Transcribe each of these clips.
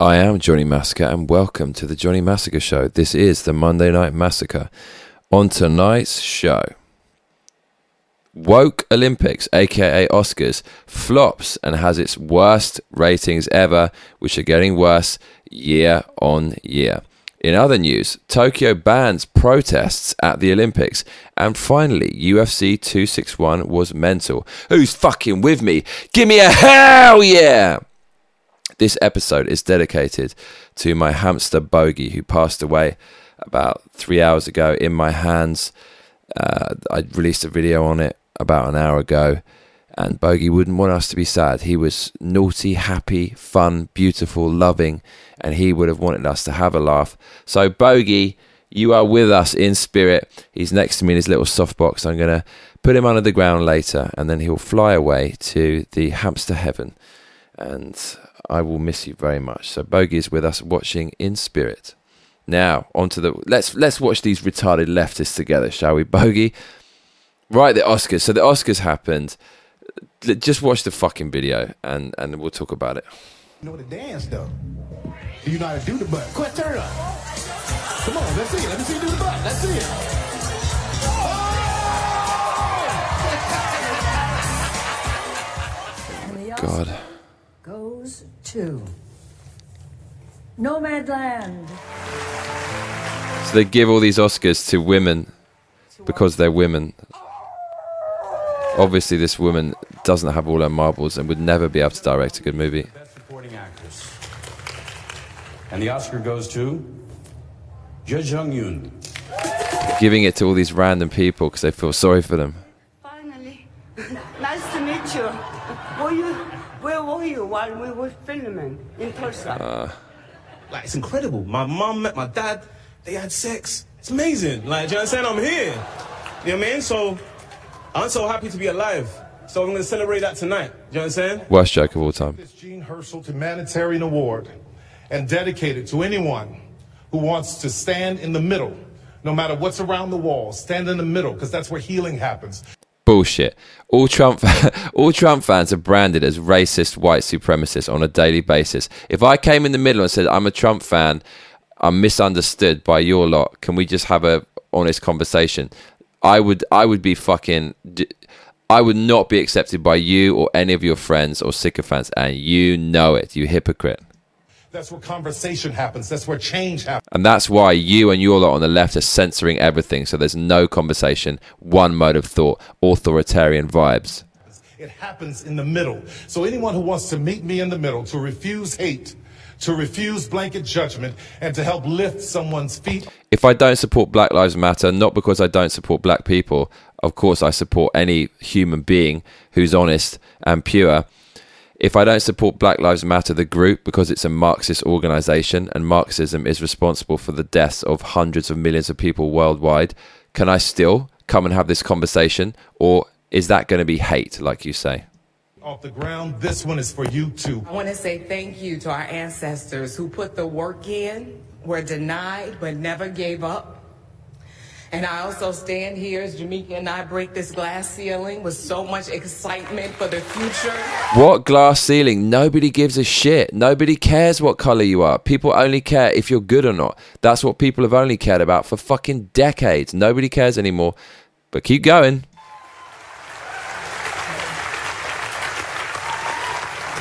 I am Johnny Massacre, and welcome to the Johnny Massacre Show. This is the Monday Night Massacre. On tonight's show, Woke Olympics, aka Oscars, flops and has its worst ratings ever, which are getting worse year on year. In other news, Tokyo bans protests at the Olympics. And finally, UFC 261 was mental. Who's fucking with me? Give me a hell yeah! This episode is dedicated to my hamster Bogey, who passed away about three hours ago in my hands. Uh, I released a video on it about an hour ago, and Bogey wouldn't want us to be sad. He was naughty, happy, fun, beautiful, loving, and he would have wanted us to have a laugh. So, Bogey, you are with us in spirit. He's next to me in his little softbox. I'm going to put him under the ground later, and then he'll fly away to the hamster heaven. And I will miss you very much. So, Bogey is with us watching in spirit. Now, onto the let's let's watch these retarded leftists together, shall we, Bogey? Right, the Oscars. So the Oscars happened. Just watch the fucking video, and and we'll talk about it. You know the dance though. You know how to do the butt. Quick, turn up. Come on, let's see it. Let me see you do the butt. Let's see it. And God. Goes to Nomadland. So they give all these Oscars to women because they're women. Obviously, this woman doesn't have all her marbles and would never be able to direct a good movie. Best Supporting Actress. And the Oscar goes to Yuh-Jung Youn. Giving it to all these random people because they feel sorry for them. Finally, nice to meet you. Were you, where were you while we were filming in Tulsa? Uh. Like, it's incredible. My mom met my dad. They had sex. It's amazing. Like, do you understand? I'm here. You know what I mean? So, I'm so happy to be alive. So, I'm going to celebrate that tonight. Do you understand? Worst joke of all time. This Jean Hersholt Humanitarian Award and dedicate it to anyone who wants to stand in the middle, no matter what's around the wall. Stand in the middle, because that's where healing happens. Bullshit. All Trump, all Trump fans are branded as racist white supremacists on a daily basis. If I came in the middle and said I'm a Trump fan, I'm misunderstood by your lot. Can we just have a honest conversation? I would, I would be fucking. I would not be accepted by you or any of your friends or sycophants, and you know it, you hypocrite. That's where conversation happens. That's where change happens. And that's why you and your lot on the left are censoring everything, so there's no conversation, one mode of thought, authoritarian vibes. It happens in the middle. So anyone who wants to meet me in the middle, to refuse hate, to refuse blanket judgment, and to help lift someone's feet if I don't support Black Lives Matter, not because I don't support black people, of course I support any human being who's honest and pure. If I don't support Black Lives Matter, the group, because it's a Marxist organization and Marxism is responsible for the deaths of hundreds of millions of people worldwide, can I still come and have this conversation? Or is that going to be hate, like you say? off the ground, this one is for you too. I want to say thank you to our ancestors who put the work in, were denied, but never gave up. And I also stand here as Jamika and I break this glass ceiling with so much excitement for the future. What glass ceiling? Nobody gives a shit. Nobody cares what color you are. People only care if you're good or not. That's what people have only cared about for fucking decades. Nobody cares anymore. But keep going.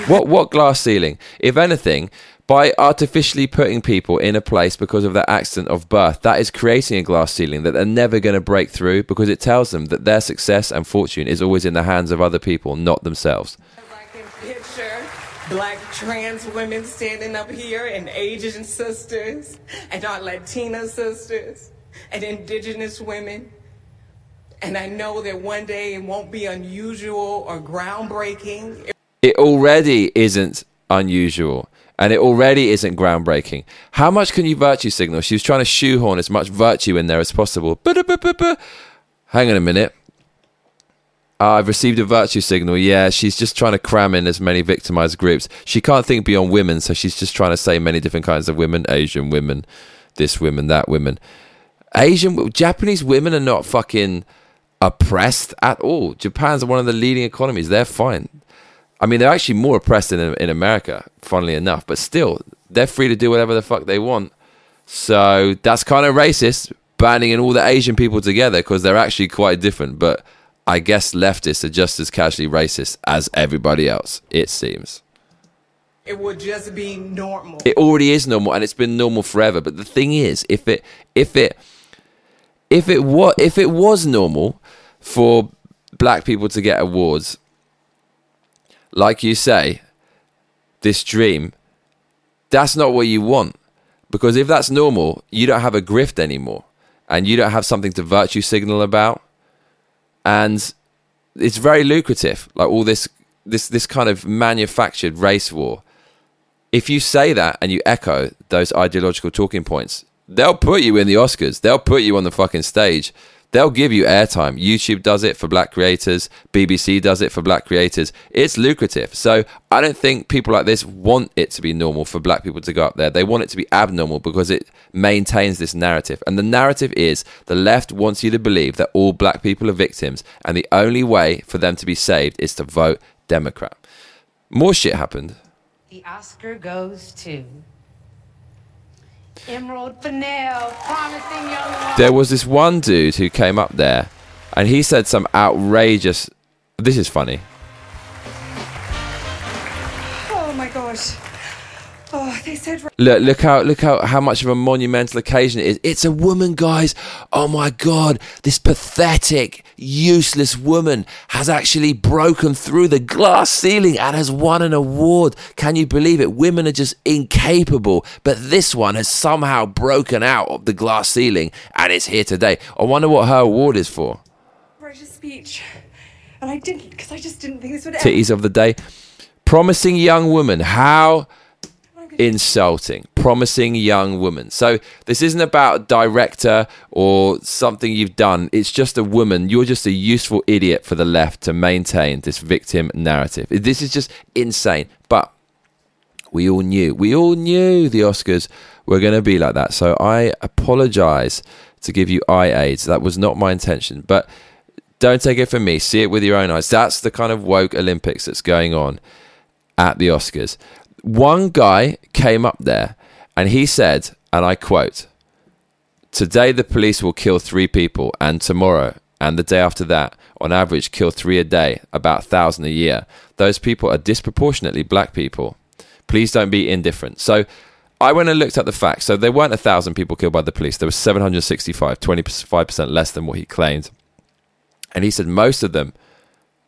What what glass ceiling? If anything, by artificially putting people in a place because of their accident of birth, that is creating a glass ceiling that they're never going to break through because it tells them that their success and fortune is always in the hands of other people, not themselves. I can picture black trans women standing up here and Asian sisters and our Latina sisters and indigenous women. And I know that one day it won't be unusual or groundbreaking. it already isn't unusual and it already isn't groundbreaking. How much can you virtue signal? She was trying to shoehorn as much virtue in there as possible. Hang on a minute. Ah, I've received a virtue signal. Yeah, she's just trying to cram in as many victimized groups. She can't think beyond women, so she's just trying to say many different kinds of women Asian women, this women, that women. Asian, Japanese women are not fucking oppressed at all. Japan's one of the leading economies. They're fine. I mean, they're actually more oppressed in in America, funnily enough. But still, they're free to do whatever the fuck they want. So that's kind of racist, banning in all the Asian people together because they're actually quite different. But I guess leftists are just as casually racist as everybody else, it seems. It would just be normal. It already is normal and it's been normal forever. But the thing is, if it if it if it was if it was normal for black people to get awards, like you say, this dream, that's not what you want. Because if that's normal, you don't have a grift anymore. And you don't have something to virtue signal about. And it's very lucrative. Like all this this this kind of manufactured race war. If you say that and you echo those ideological talking points, they'll put you in the Oscars. They'll put you on the fucking stage. They'll give you airtime. YouTube does it for black creators. BBC does it for black creators. It's lucrative. So I don't think people like this want it to be normal for black people to go up there. They want it to be abnormal because it maintains this narrative. And the narrative is the left wants you to believe that all black people are victims and the only way for them to be saved is to vote Democrat. More shit happened. The Oscar goes to Emerald Fennell, promising young woman. there was this one dude who came up there and he said some outrageous this is funny Oh my gosh. Oh, they said look look how look how how much of a monumental occasion it is. It's a woman guys. Oh my god. This pathetic useless woman has actually broken through the glass ceiling and has won an award. Can you believe it? Women are just incapable but this one has somehow broken out of the glass ceiling and is here today. I wonder what her award is for. Write a speech. And I didn't because I just didn't think this would ever titties of the day. Promising young woman. How insulting. Promising young woman. So this isn't about director or something you've done. It's just a woman. You're just a useful idiot for the left to maintain this victim narrative. This is just insane. But we all knew. We all knew the Oscars were going to be like that. So I apologize to give you eye aids. That was not my intention. But don't take it from me. See it with your own eyes. That's the kind of woke Olympics that's going on at the Oscars. One guy came up there and he said, and I quote, Today the police will kill three people, and tomorrow and the day after that, on average, kill three a day, about a thousand a year. Those people are disproportionately black people. Please don't be indifferent. So I went and looked at the facts. So there weren't a thousand people killed by the police. There was 765, 25% less than what he claimed. And he said most of them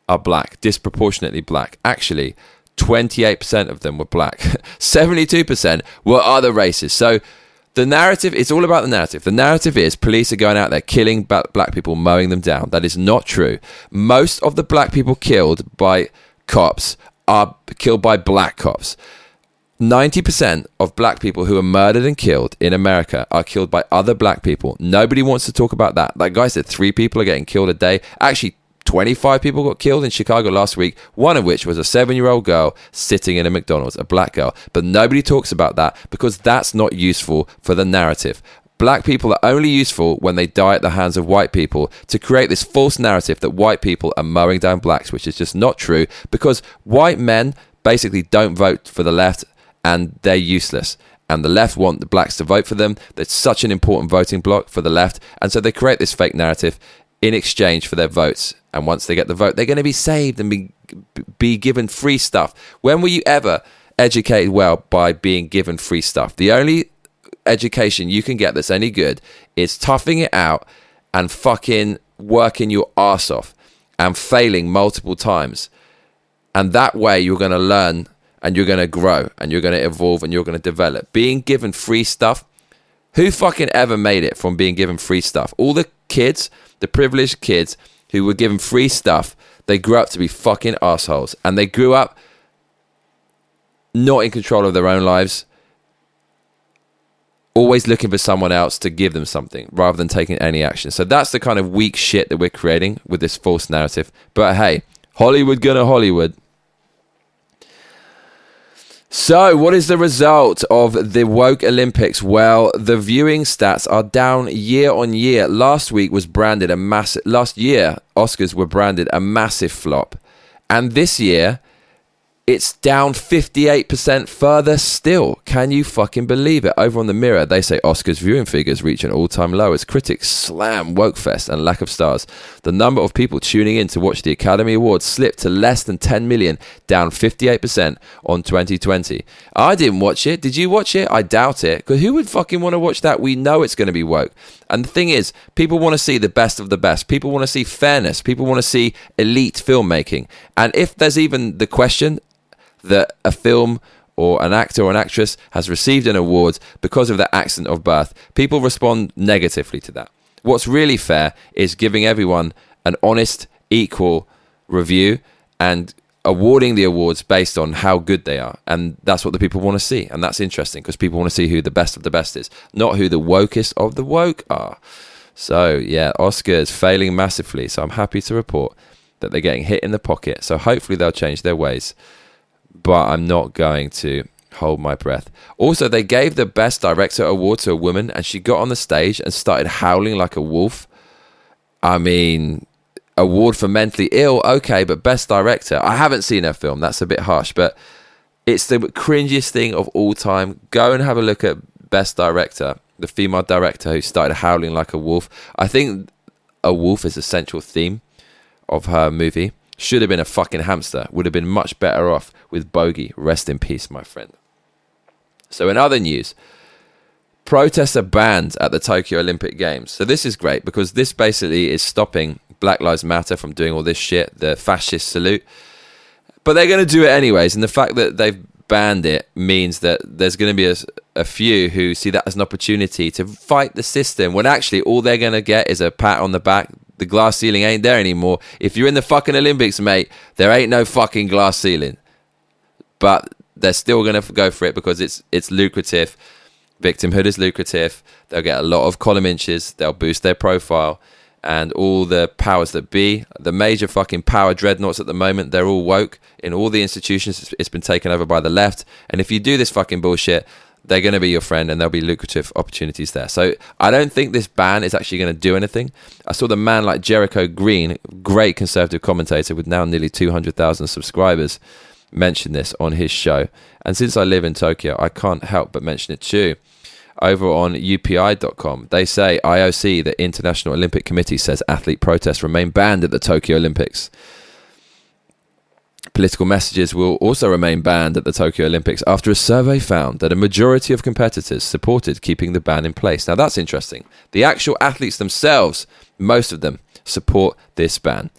are black, disproportionately black. Actually, 28% of them were black. 72% were other races. So the narrative, it's all about the narrative. The narrative is police are going out there killing black people, mowing them down. That is not true. Most of the black people killed by cops are killed by black cops. 90% of black people who are murdered and killed in America are killed by other black people. Nobody wants to talk about that. That guy said, three people are getting killed a day. Actually, 25 people got killed in Chicago last week, one of which was a seven year old girl sitting in a McDonald's, a black girl. But nobody talks about that because that's not useful for the narrative. Black people are only useful when they die at the hands of white people to create this false narrative that white people are mowing down blacks, which is just not true because white men basically don't vote for the left and they're useless. And the left want the blacks to vote for them. That's such an important voting bloc for the left. And so they create this fake narrative in exchange for their votes. And once they get the vote, they're going to be saved and be, be given free stuff. When were you ever educated well by being given free stuff? The only education you can get that's any good is toughing it out and fucking working your ass off and failing multiple times. And that way you're going to learn and you're going to grow and you're going to evolve and you're going to develop. Being given free stuff, who fucking ever made it from being given free stuff? All the kids, the privileged kids who were given free stuff, they grew up to be fucking assholes and they grew up not in control of their own lives, always looking for someone else to give them something rather than taking any action. So that's the kind of weak shit that we're creating with this false narrative. But hey, Hollywood gonna Hollywood. So, what is the result of the woke Olympics? Well, the viewing stats are down year on year. Last week was branded a massive. Last year, Oscars were branded a massive flop, and this year, It's down 58% further still. Can you fucking believe it? Over on the Mirror, they say Oscars viewing figures reach an all time low as critics slam Wokefest and lack of stars. The number of people tuning in to watch the Academy Awards slipped to less than 10 million, down 58% on 2020. I didn't watch it. Did you watch it? I doubt it. Because who would fucking want to watch that? We know it's going to be woke. And the thing is, people want to see the best of the best. People want to see fairness. People want to see elite filmmaking. And if there's even the question, that a film or an actor or an actress has received an award because of their accent of birth, people respond negatively to that. What's really fair is giving everyone an honest, equal review and awarding the awards based on how good they are. And that's what the people want to see. And that's interesting because people want to see who the best of the best is, not who the wokest of the woke are. So, yeah, Oscars failing massively. So, I'm happy to report that they're getting hit in the pocket. So, hopefully, they'll change their ways but I'm not going to hold my breath. Also, they gave the Best Director award to a woman, and she got on the stage and started howling like a wolf. I mean, award for mentally ill, okay, but Best Director. I haven't seen her film. That's a bit harsh, but it's the cringiest thing of all time. Go and have a look at Best Director, the female director who started howling like a wolf. I think a wolf is a central theme of her movie. Should have been a fucking hamster. Would have been much better off with Bogey. Rest in peace, my friend. So, in other news, protests are banned at the Tokyo Olympic Games. So, this is great because this basically is stopping Black Lives Matter from doing all this shit, the fascist salute. But they're going to do it anyways. And the fact that they've banned it means that there's going to be a, a few who see that as an opportunity to fight the system when actually all they're going to get is a pat on the back the glass ceiling ain't there anymore. If you're in the fucking Olympics, mate, there ain't no fucking glass ceiling. But they're still going to go for it because it's it's lucrative. Victimhood is lucrative. They'll get a lot of column inches. They'll boost their profile. And all the powers that be, the major fucking power dreadnoughts at the moment, they're all woke. In all the institutions, it's been taken over by the left. And if you do this fucking bullshit, they're going to be your friend and there'll be lucrative opportunities there. So I don't think this ban is actually going to do anything. I saw the man like Jericho Green, great conservative commentator with now nearly 200,000 subscribers, mention this on his show. And since I live in Tokyo, I can't help but mention it too. Over on UPI.com, they say IOC, the International Olympic Committee, says athlete protests remain banned at the Tokyo Olympics. Political messages will also remain banned at the Tokyo Olympics after a survey found that a majority of competitors supported keeping the ban in place. Now, that's interesting. The actual athletes themselves, most of them, support this ban.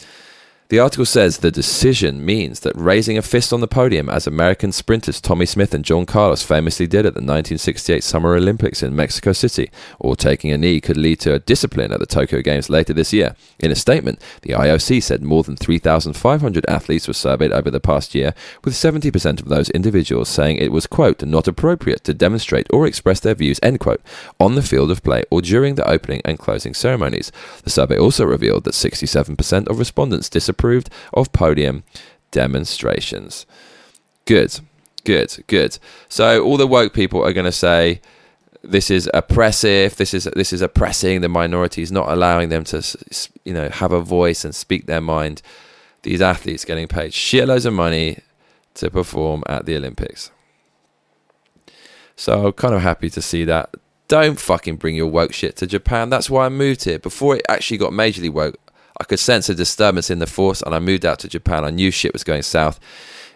The article says the decision means that raising a fist on the podium, as American sprinters Tommie Smith and John Carlos famously did at the 1968 Summer Olympics in Mexico City, or taking a knee could lead to a discipline at the Tokyo Games later this year. In a statement, the IOC said more than 3,500 athletes were surveyed over the past year, with 70% of those individuals saying it was, quote, not appropriate to demonstrate or express their views, end quote, on the field of play or during the opening and closing ceremonies. The survey also revealed that 67% of respondents disapproved approved of podium demonstrations. Good, good, good. So all the woke people are going to say this is oppressive. This is this is oppressing the minorities, not allowing them to you know have a voice and speak their mind. These athletes getting paid shitloads of money to perform at the Olympics. So I'm kind of happy to see that. Don't fucking bring your woke shit to Japan. That's why I moved here. Before it actually got majorly woke, I could sense a disturbance in the force, and I moved out to Japan. I knew shit was going south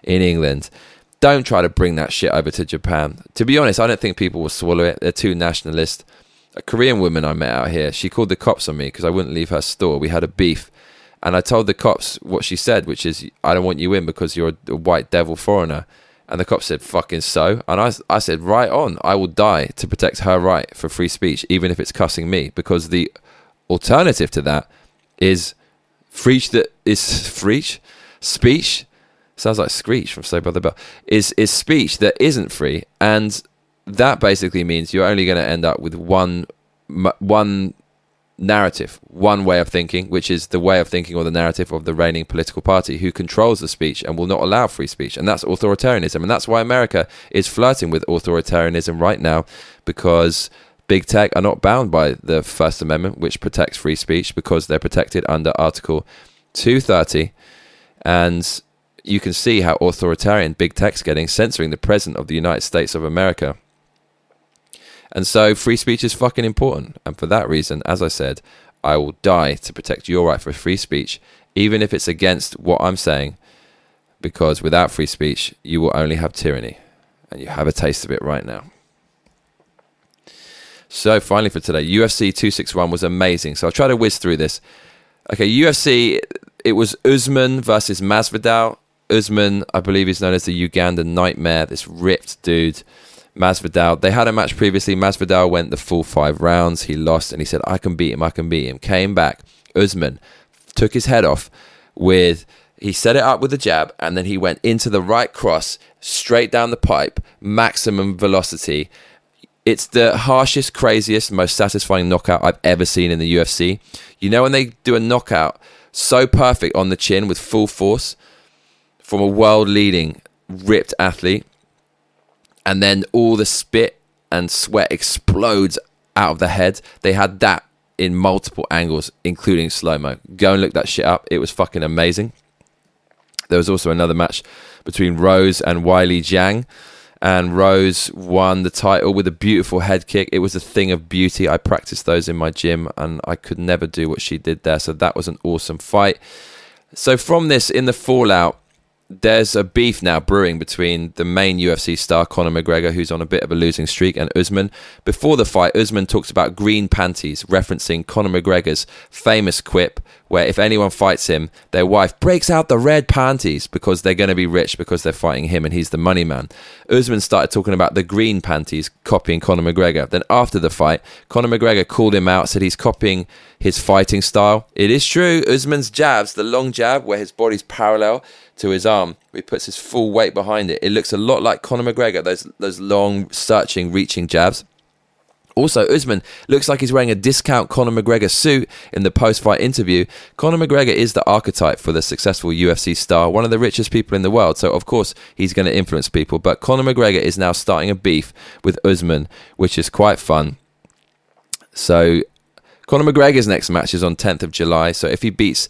in England. Don't try to bring that shit over to Japan. To be honest, I don't think people will swallow it. They're too nationalist. A Korean woman I met out here, she called the cops on me because I wouldn't leave her store. We had a beef. And I told the cops what she said, which is, I don't want you in because you're a white devil foreigner. And the cops said, fucking so. And I, I said, right on. I will die to protect her right for free speech, even if it's cussing me. Because the alternative to that is freech that is freech? Speech? Sounds like screech from Saved by the Bell. Is is speech that isn't free and that basically means you're only going to end up with one one narrative one way of thinking which is the way of thinking or the narrative of the reigning political party who controls the speech and will not allow free speech and that's authoritarianism and that's why America is flirting with authoritarianism right now because big tech are not bound by the First Amendment, which protects free speech, because they're protected under Article 230. And you can see how authoritarian big tech's getting, censoring the president of the United States of America. And so free speech is fucking important. And for that reason, as I said, I will die to protect your right for free speech, even if it's against what I'm saying, because without free speech, you will only have tyranny. And you have a taste of it right now. So finally for today, UFC 261 was amazing. So I'll try to whiz through this. Okay, UFC, it was Usman versus Masvidal. Usman, I believe he's known as the Ugandan Nightmare, this ripped dude. Masvidal, they had a match previously. Masvidal went the full five rounds. He lost and he said, I can beat him, I can beat him. Came back. Usman took his head off with, he set it up with a jab and then he went into the right cross, straight down the pipe, maximum velocity. It's the harshest, craziest, most satisfying knockout I've ever seen in the UFC. You know, when they do a knockout so perfect on the chin with full force from a world leading, ripped athlete, and then all the spit and sweat explodes out of the head. They had that in multiple angles, including slow mo. Go and look that shit up. It was fucking amazing. There was also another match between Rose and Weili Zhang. And Rose won the title with a beautiful head kick. It was a thing of beauty. I practiced those in my gym and I could never do what she did there. So that was an awesome fight. So from this, in the fallout, there's a beef now brewing between the main UFC star Conor McGregor, who's on a bit of a losing streak, and Usman. Before the fight, Usman talks about green panties, referencing Conor McGregor's famous quip, where if anyone fights him, their wife breaks out the red panties because they're going to be rich because they're fighting him and he's the money man. Usman started talking about the green panties, copying Conor McGregor. Then after the fight, Conor McGregor called him out, said he's copying his fighting style. It is true. Usman's jabs, the long jab where his body's parallel to his arm. He puts his full weight behind it. It looks a lot like Conor McGregor, those those long, searching, reaching jabs. Also, Usman looks like he's wearing a discount Conor McGregor suit in the post fight interview. Conor McGregor is the archetype for the successful UFC star, one of the richest people in the world, so of course he's going to influence people. But Conor McGregor is now starting a beef with Usman, which is quite fun. So, Conor McGregor's next match is on 10th of July, so if he beats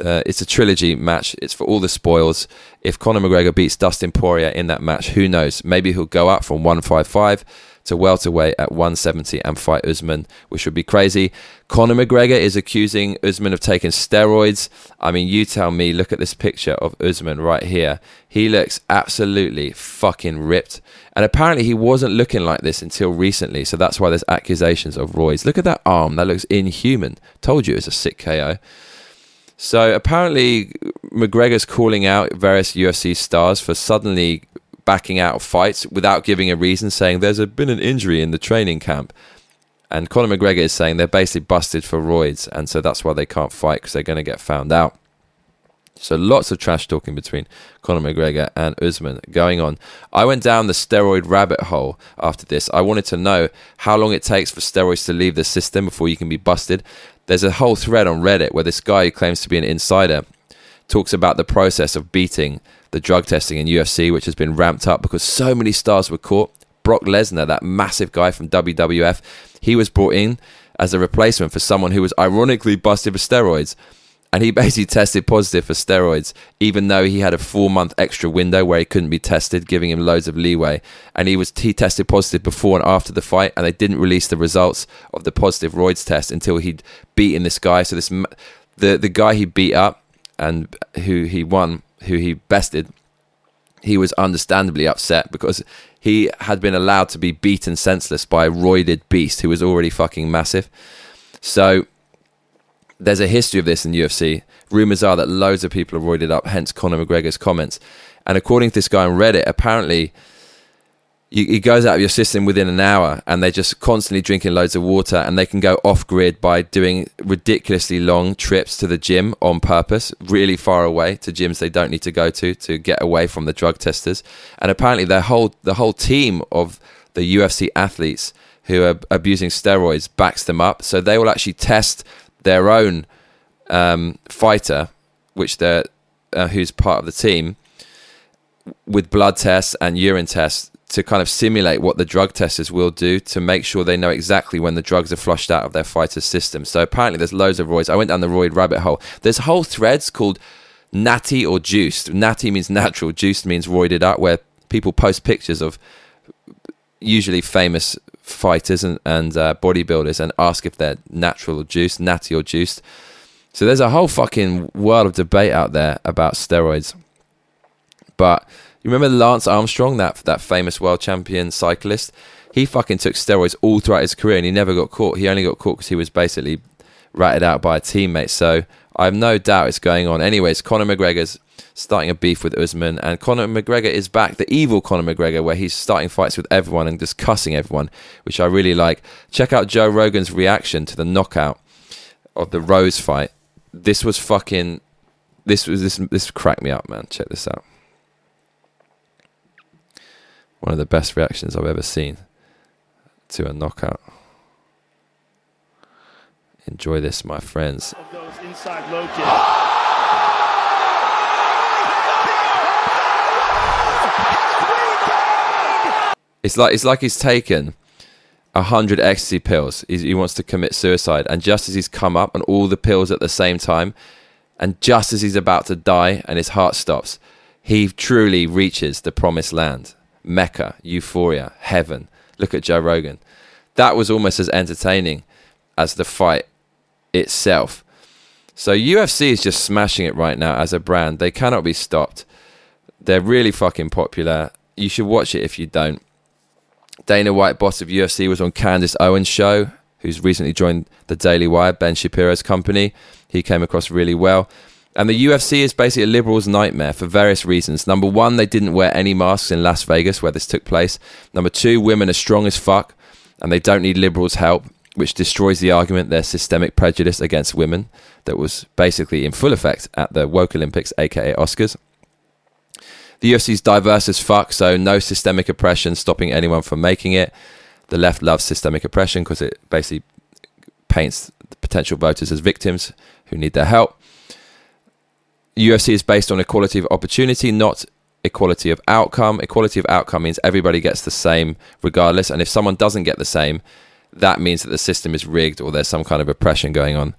uh, it's a trilogy match. It's for all the spoils. If Conor McGregor beats Dustin Poirier in that match, who knows? Maybe he'll go up from 155 to welterweight at 170 and fight Usman, which would be crazy. Conor McGregor is accusing Usman of taking steroids. I mean, you tell me, look at this picture of Usman right here. He looks absolutely fucking ripped. And apparently he wasn't looking like this until recently, so that's why there's accusations of roids. Look at that arm, that looks inhuman. Told you it was a sick KO. So apparently, McGregor's calling out various UFC stars for suddenly backing out of fights without giving a reason, saying there's a, been an injury in the training camp. And Conor McGregor is saying they're basically busted for roids, and so that's why they can't fight because they're going to get found out. So lots of trash talking between Conor McGregor and Usman going on. I went down the steroid rabbit hole after this. I wanted to know how long it takes for steroids to leave the system before you can be busted. There's a whole thread on Reddit where this guy who claims to be an insider talks about the process of beating the drug testing in UFC, which has been ramped up because so many stars were caught. Brock Lesnar, that massive guy from WWF, he was brought in as a replacement for someone who was ironically busted for steroids and he basically tested positive for steroids, even though he had a four month extra window where he couldn't be tested, giving him loads of leeway. And he was he tested positive before and after the fight, and they didn't release the results of the positive roids test until he'd beaten this guy. So this the the guy he beat up and who he won, who he bested, he was understandably upset because he had been allowed to be beaten senseless by a roided beast who was already fucking massive. So there's a history of this in UFC. Rumors are that loads of people have roided up, hence Conor McGregor's comments. And according to this guy on Reddit, apparently it goes out of your system within an hour and they're just constantly drinking loads of water and they can go off grid by doing ridiculously long trips to the gym on purpose, really far away to gyms they don't need to go to to get away from the drug testers. And apparently their whole the whole team of the UFC athletes who are abusing steroids backs them up. So they will actually test their own um, fighter, which they're uh, who's part of the team, with blood tests and urine tests to kind of simulate what the drug testers will do to make sure they know exactly when the drugs are flushed out of their fighter's system. So apparently, there's loads of roids. I went down the roid rabbit hole. There's whole threads called natty or juiced. Natty means natural, juiced means roided up, where people post pictures of usually famous fighters and, and uh, bodybuilders and ask if they're natural or juiced, natty or juiced. So there's a whole fucking world of debate out there about steroids. But you remember Lance Armstrong, that that famous world champion cyclist? He fucking took steroids all throughout his career and he never got caught. He only got caught because he was basically ratted out by a teammate. So I have no doubt it's going on. Anyways, Conor McGregor's starting a beef with Usman, and Conor McGregor is back, the evil Conor McGregor, where he's starting fights with everyone and just cussing everyone, which I really like. Check out Joe Rogan's reaction to the knockout of the Rose fight. This was fucking. This was this this cracked me up, man. Check this out. One of the best reactions I've ever seen to a knockout. Enjoy this, my friends. It's like it's like he's taken a hundred ecstasy pills. He's, he wants to commit suicide, and just as he's come up on all the pills at the same time, and just as he's about to die, and his heart stops, he truly reaches the promised land, Mecca, euphoria, heaven. Look at Joe Rogan. That was almost as entertaining as the fight itself. So UFC is just smashing it right now as a brand. They cannot be stopped. They're really fucking popular. You should watch it if you don't. Dana White, boss of UFC, was on Candace Owens' show, who's recently joined the Daily Wire, Ben Shapiro's company. He came across really well. And the UFC is basically a liberal's nightmare for various reasons. Number one, they didn't wear any masks in Las Vegas, where this took place. Number two, women are strong as fuck, and they don't need liberals' help, which destroys the argument there's systemic prejudice against women that was basically in full effect at the Woke Olympics, aka Oscars. The UFC is diverse as fuck, so no systemic oppression stopping anyone from making it. The left loves systemic oppression because it basically paints potential voters as victims who need their help. UFC is based on equality of opportunity, not equality of outcome. Equality of outcome means everybody gets the same regardless, and if someone doesn't get the same, that means that the system is rigged or there's some kind of oppression going on.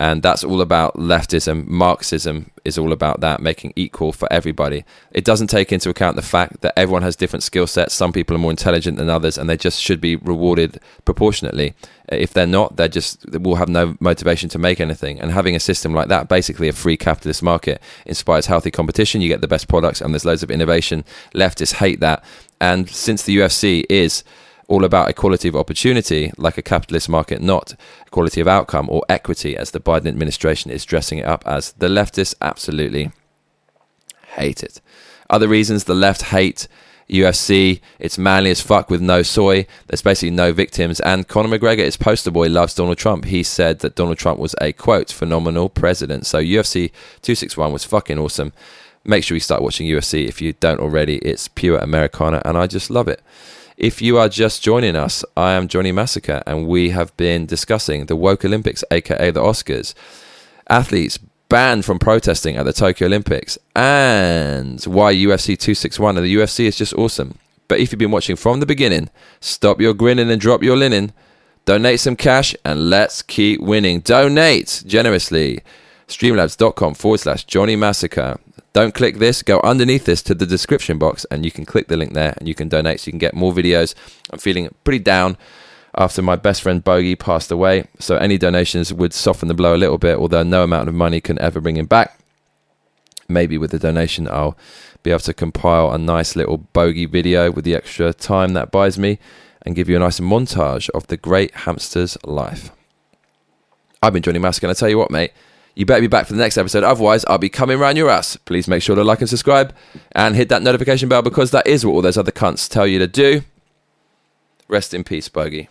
And that's all about leftism. Marxism is all about that, making equal for everybody. It doesn't take into account the fact that everyone has different skill sets. Some people are more intelligent than others, and they just should be rewarded proportionately. Uh, if they're not, they just will have no motivation to make anything. And having a system like that, basically a free capitalist market, inspires healthy competition. You get the best products, and there's loads of innovation. Leftists hate that. And since the UFC is all about equality of opportunity, like a capitalist market, not equality of outcome or equity, as the Biden administration is dressing it up as. The leftists absolutely hate it. Other reasons the left hate UFC, it's manly as fuck with no soy. There's basically no victims. And Conor McGregor, his poster boy, loves Donald Trump. He said that Donald Trump was a quote, phenomenal president. So UFC 261 was fucking awesome. Make sure you start watching UFC if you don't already. It's pure Americana, and I just love it. If you are just joining us, I am Johnny Massacre, and we have been discussing the Woke Olympics, aka the Oscars. Athletes banned from protesting at the Tokyo Olympics, and why UFC 261. And the UFC is just awesome. But if you've been watching from the beginning, stop your grinning and drop your linen. Donate some cash and let's keep winning. Donate generously. Streamlabs.com forward slash Johnny Massacre. Don't click this, go underneath this to the description box and you can click the link there and you can donate so you can get more videos. I'm feeling pretty down after my best friend Bogey passed away, so any donations would soften the blow a little bit, although no amount of money can ever bring him back. Maybe with the donation, I'll be able to compile a nice little Bogey video with the extra time that buys me and give you a nice montage of the great hamster's life. I've been Johnny Mask, and I tell you what, mate. You better be back for the next episode. Otherwise, I'll be coming round your ass. Please make sure to like and subscribe and hit that notification bell because that is what all those other cunts tell you to do. Rest in peace, Bogey.